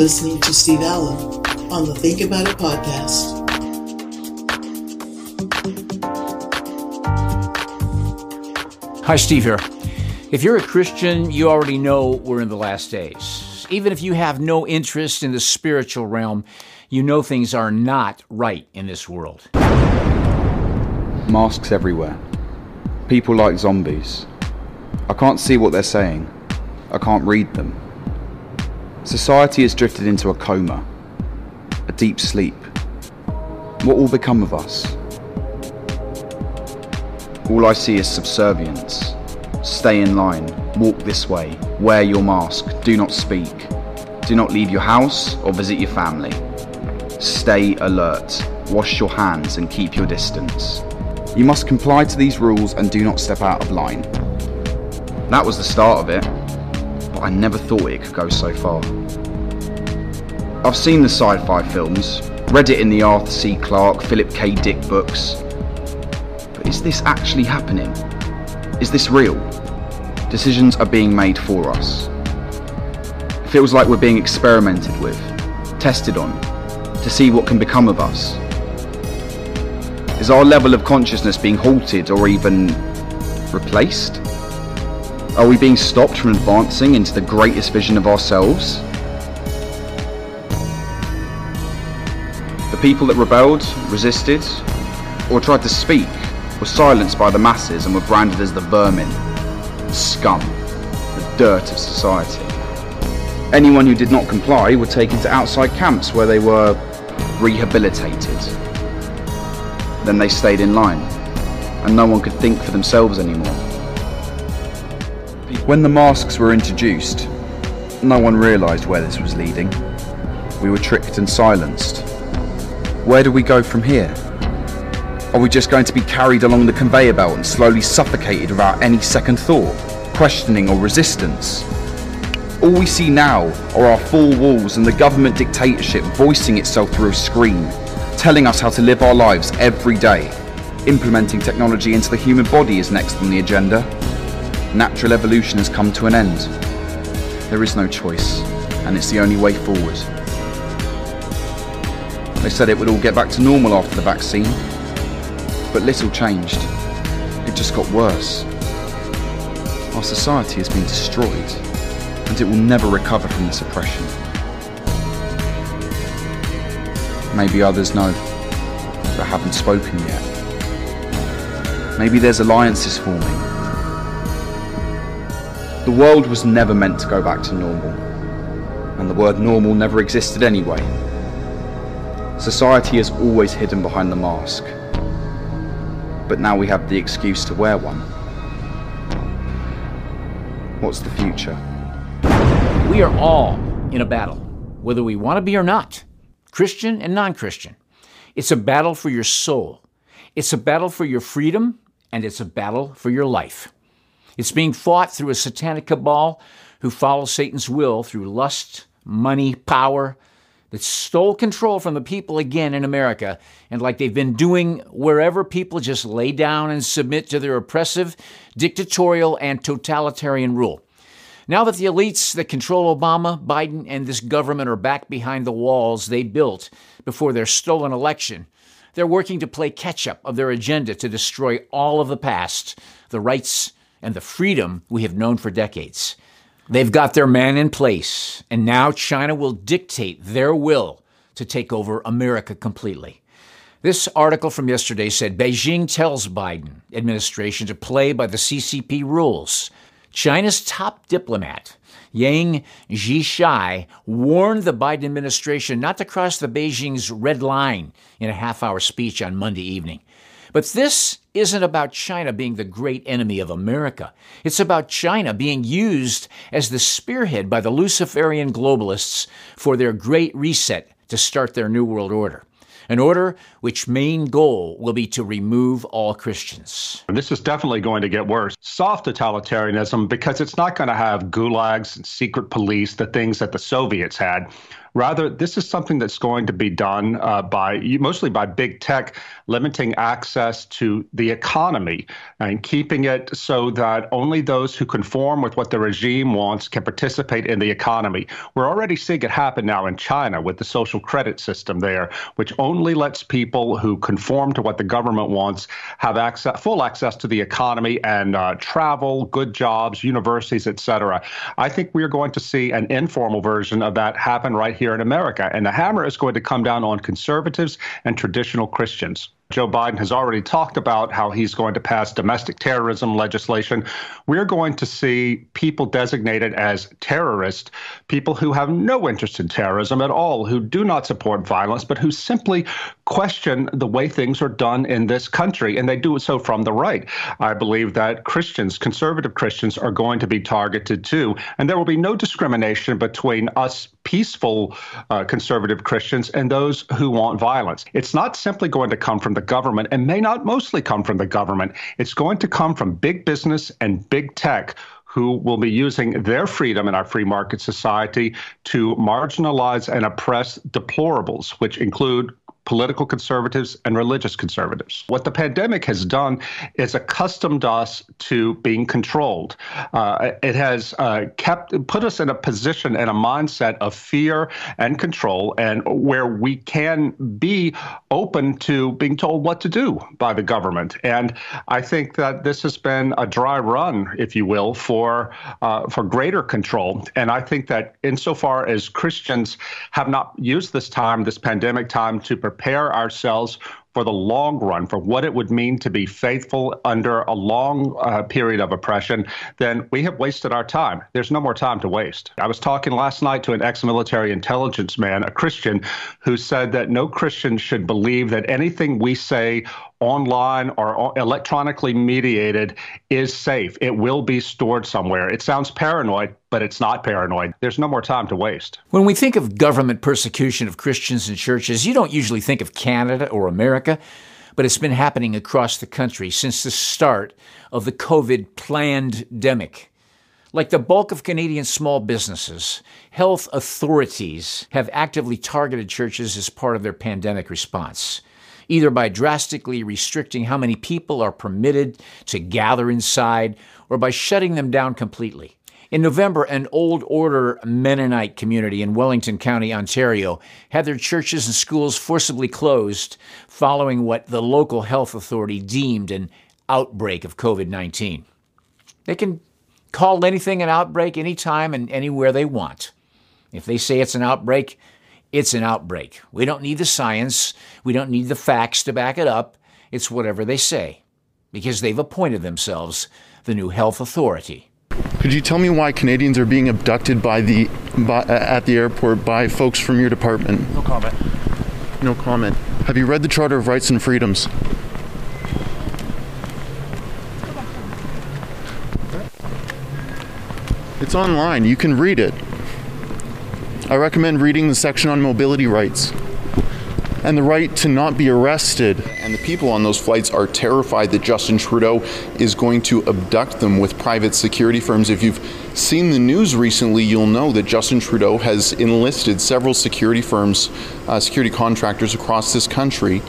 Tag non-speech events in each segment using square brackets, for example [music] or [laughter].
You're listening to Steve Allen on the Think About It podcast. Hi, Steve here. If you're a Christian, you already know we're in the last days. Even if you have no interest in the spiritual realm, you know things are not right in this world. Masks everywhere. People like zombies. I can't see what they're saying. I can't read them. Society has drifted into a coma, a deep sleep. What will become of us? All I see is subservience. Stay in line, walk this way, wear your mask, do not speak. Do not leave your house or visit your family. Stay alert, wash your hands and keep your distance. You must comply to these rules and do not step out of line. That was the start of it I never thought it could go so far. I've seen the sci fi films, read it in the Arthur C. Clarke, Philip K. Dick books. But is this actually happening? Is this real? Decisions are being made for us. It feels like we're being experimented with, tested on, to see what can become of us. Is our level of consciousness being halted or even replaced? Are we being stopped from advancing into the greatest vision of ourselves? The people that rebelled, resisted, or tried to speak were silenced by the masses and were branded as the vermin, the scum, the dirt of society. Anyone who did not comply were taken to outside camps where they were rehabilitated. Then they stayed in line, and no one could think for themselves anymore. When the masks were introduced, no one realised where this was leading. We were tricked and silenced. Where do we go from here? Are we just going to be carried along the conveyor belt and slowly suffocated without any second thought, questioning or resistance? All we see now are our four walls and the government dictatorship voicing itself through a screen, telling us how to live our lives every day. Implementing technology into the human body is next on the agenda natural evolution has come to an end. There is no choice, and it's the only way forward. They said it would all get back to normal after the vaccine, but little changed. It just got worse. Our society has been destroyed, and it will never recover from this oppression. Maybe others know, but haven't spoken yet. Maybe there's alliances forming the world was never meant to go back to normal, and the word normal never existed anyway. Society has always hidden behind the mask, but now we have the excuse to wear one. What's the future? We are all in a battle, whether we want to be or not, Christian and non Christian. It's a battle for your soul, it's a battle for your freedom, and it's a battle for your life. It's being fought through a satanic cabal who follow Satan's will through lust, money, power, that stole control from the people again in America, and like they've been doing wherever people just lay down and submit to their oppressive, dictatorial, and totalitarian rule. Now that the elites that control Obama, Biden, and this government are back behind the walls they built before their stolen election, they're working to play catch up of their agenda to destroy all of the past, the rights and the freedom we have known for decades. They've got their man in place, and now China will dictate their will to take over America completely. This article from yesterday said Beijing tells Biden administration to play by the CCP rules. China's top diplomat, Yang Jiechi, warned the Biden administration not to cross the Beijing's red line in a half hour speech on Monday evening. But this isn't about China being the great enemy of America. It's about China being used as the spearhead by the Luciferian globalists for their great reset to start their New World Order. An order which main goal will be to remove all Christians. This is definitely going to get worse. Soft totalitarianism, because it's not going to have gulags and secret police, the things that the Soviets had. Rather, this is something that's going to be done uh, by mostly by big tech limiting access to the economy and keeping it so that only those who conform with what the regime wants can participate in the economy. We're already seeing it happen now in China with the social credit system there, which only lets people who conform to what the government wants have access, full access to the economy and uh, travel, good jobs, universities, etc. I think we are going to see an informal version of that happen right here in America, and the hammer is going to come down on conservatives and traditional Christians. Joe Biden has already talked about how he's going to pass domestic terrorism legislation. We're going to see people designated as terrorists, people who have no interest in terrorism at all, who do not support violence, but who simply question the way things are done in this country, and they do so from the right. I believe that Christians, conservative Christians, are going to be targeted too, and there will be no discrimination between us peaceful uh, conservative Christians and those who want violence. It's not simply going to come from the government and may not mostly come from the government. It's going to come from big business and big tech who will be using their freedom in our free market society to marginalize and oppress deplorables, which include political conservatives and religious conservatives. What the pandemic has done is accustomed us to being controlled. Uh, it has uh, kept put us in a position and a mindset of fear and control, and where we can be open to being told what to do by the government. And I think that this has been a dry run, if you will, for uh, for greater control. And I think that insofar as Christians have not used this time, this pandemic time, to prepare ourselves for the long run, for what it would mean to be faithful under a long uh, period of oppression, then we have wasted our time. There's no more time to waste. I was talking last night to an ex military intelligence man, a Christian, who said that no Christian should believe that anything we say online or electronically mediated is safe. It will be stored somewhere. It sounds paranoid, but it's not paranoid. There's no more time to waste. When we think of government persecution of Christians and churches, you don't usually think of Canada or America, but it's been happening across the country since the start of the COVID pandemic. Like the bulk of Canadian small businesses, health authorities have actively targeted churches as part of their pandemic response either by drastically restricting how many people are permitted to gather inside or by shutting them down completely. In November, an old order Mennonite community in Wellington County, Ontario, had their churches and schools forcibly closed following what the local health authority deemed an outbreak of COVID 19. They can call anything an outbreak anytime and anywhere they want. If they say it's an outbreak, it's an outbreak. We don't need the science, we don't need the facts to back it up. It's whatever they say, because they've appointed themselves the new health authority. Could you tell me why Canadians are being abducted by the by, uh, at the airport by folks from your department? No comment. No comment. Have you read the Charter of Rights and Freedoms? It's online. You can read it. I recommend reading the section on mobility rights and the right to not be arrested. And the people on those flights are terrified that Justin Trudeau is going to abduct them with private security firms. If you've seen the news recently, you'll know that Justin Trudeau has enlisted several security firms, uh, security contractors across this country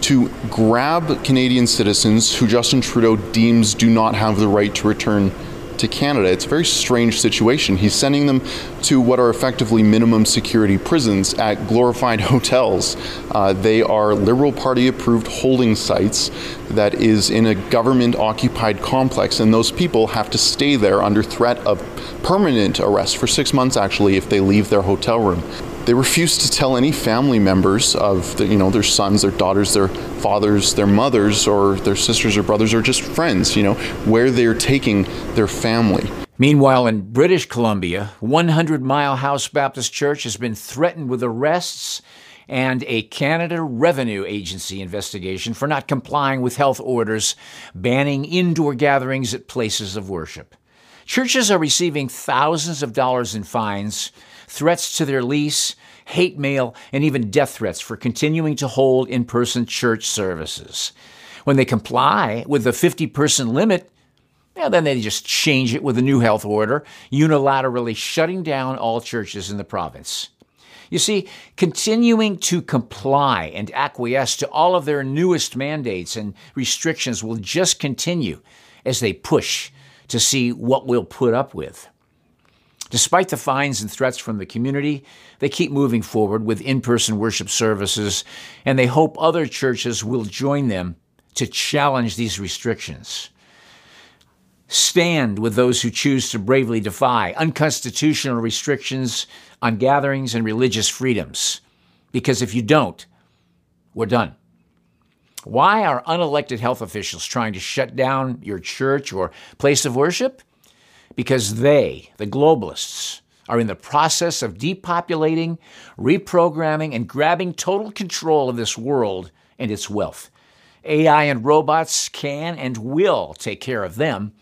to grab Canadian citizens who Justin Trudeau deems do not have the right to return to Canada. It's a very strange situation. He's sending them to what are effectively minimum security prisons at glorified [laughs] hotels. Uh, they are Liberal Party approved holding sites that is in a government occupied complex, and those people have to stay there under threat of permanent arrest for six months actually if they leave their hotel room. They refuse to tell any family members of the, you know their sons, their daughters, their fathers, their mothers, or their sisters or brothers, or just friends. You know where they're taking their family. Meanwhile, in British Columbia, 100 Mile House Baptist Church has been threatened with arrests and a Canada Revenue Agency investigation for not complying with health orders banning indoor gatherings at places of worship. Churches are receiving thousands of dollars in fines threats to their lease, hate mail, and even death threats for continuing to hold in person church services. When they comply with the 50 person limit, yeah, then they just change it with a new health order, unilaterally shutting down all churches in the province. You see, continuing to comply and acquiesce to all of their newest mandates and restrictions will just continue as they push to see what we'll put up with. Despite the fines and threats from the community, they keep moving forward with in person worship services, and they hope other churches will join them to challenge these restrictions. Stand with those who choose to bravely defy unconstitutional restrictions on gatherings and religious freedoms. Because if you don't, we're done. Why are unelected health officials trying to shut down your church or place of worship? Because they, the globalists, are in the process of depopulating, reprogramming, and grabbing total control of this world and its wealth. AI and robots can and will take care of them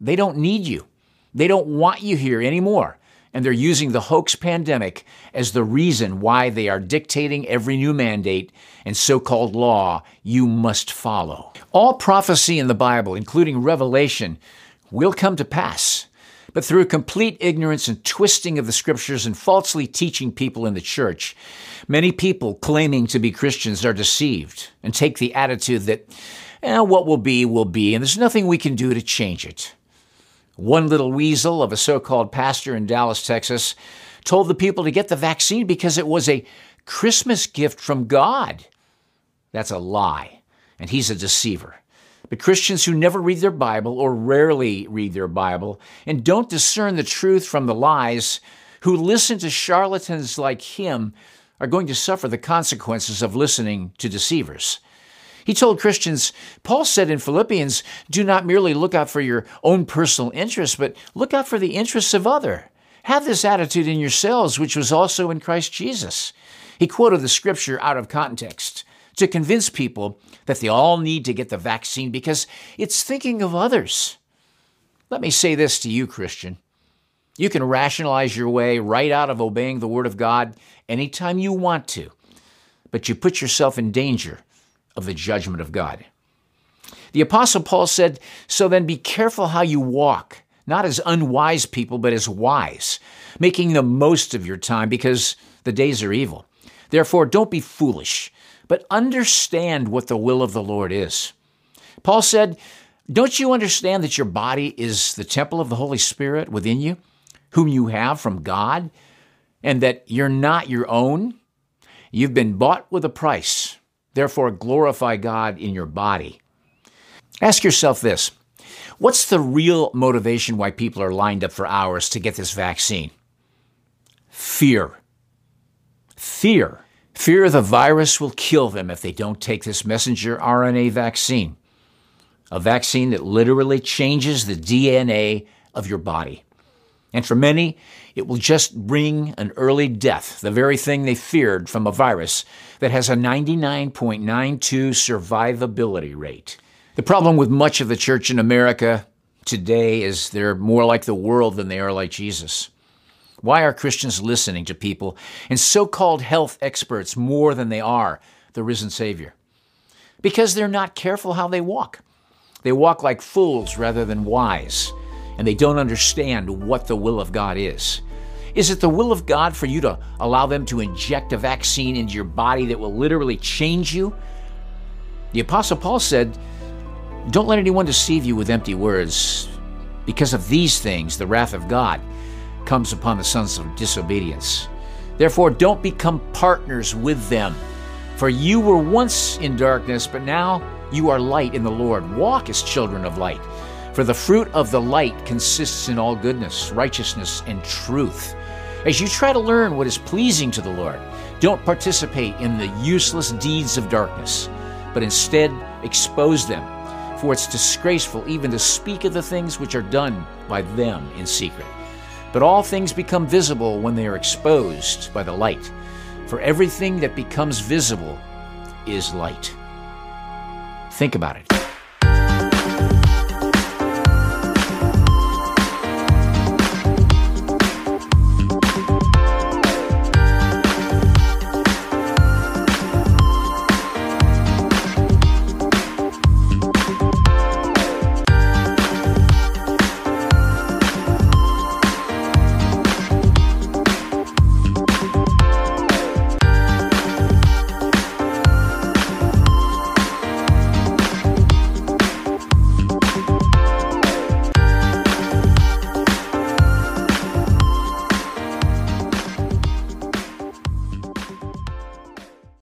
they don't need you. They don't want you here anymore. And they're using the hoax pandemic as the reason why they are dictating every new mandate and so called law you must follow. All prophecy in the Bible, including Revelation, will come to pass. But through complete ignorance and twisting of the scriptures and falsely teaching people in the church, many people claiming to be Christians are deceived and take the attitude that eh, what will be, will be, and there's nothing we can do to change it. One little weasel of a so called pastor in Dallas, Texas, told the people to get the vaccine because it was a Christmas gift from God. That's a lie, and he's a deceiver. But Christians who never read their Bible or rarely read their Bible and don't discern the truth from the lies, who listen to charlatans like him, are going to suffer the consequences of listening to deceivers. He told Christians, Paul said in Philippians, do not merely look out for your own personal interests, but look out for the interests of other. Have this attitude in yourselves, which was also in Christ Jesus. He quoted the scripture out of context to convince people that they all need to get the vaccine because it's thinking of others. Let me say this to you, Christian. You can rationalize your way right out of obeying the Word of God anytime you want to, but you put yourself in danger of the judgment of God. The Apostle Paul said, So then be careful how you walk, not as unwise people, but as wise, making the most of your time because the days are evil. Therefore, don't be foolish, but understand what the will of the Lord is. Paul said, Don't you understand that your body is the temple of the Holy Spirit within you, whom you have from God, and that you're not your own? You've been bought with a price. Therefore, glorify God in your body. Ask yourself this What's the real motivation why people are lined up for hours to get this vaccine? Fear. Fear. Fear the virus will kill them if they don't take this messenger RNA vaccine. A vaccine that literally changes the DNA of your body. And for many, it will just bring an early death, the very thing they feared from a virus that has a 99.92 survivability rate. The problem with much of the church in America today is they're more like the world than they are like Jesus. Why are Christians listening to people and so called health experts more than they are the risen Savior? Because they're not careful how they walk. They walk like fools rather than wise and they don't understand what the will of God is. Is it the will of God for you to allow them to inject a vaccine into your body that will literally change you? The Apostle Paul said, Don't let anyone deceive you with empty words. Because of these things, the wrath of God comes upon the sons of disobedience. Therefore, don't become partners with them. For you were once in darkness, but now you are light in the Lord. Walk as children of light. For the fruit of the light consists in all goodness, righteousness, and truth. As you try to learn what is pleasing to the Lord, don't participate in the useless deeds of darkness, but instead expose them. For it's disgraceful even to speak of the things which are done by them in secret. But all things become visible when they are exposed by the light. For everything that becomes visible is light. Think about it.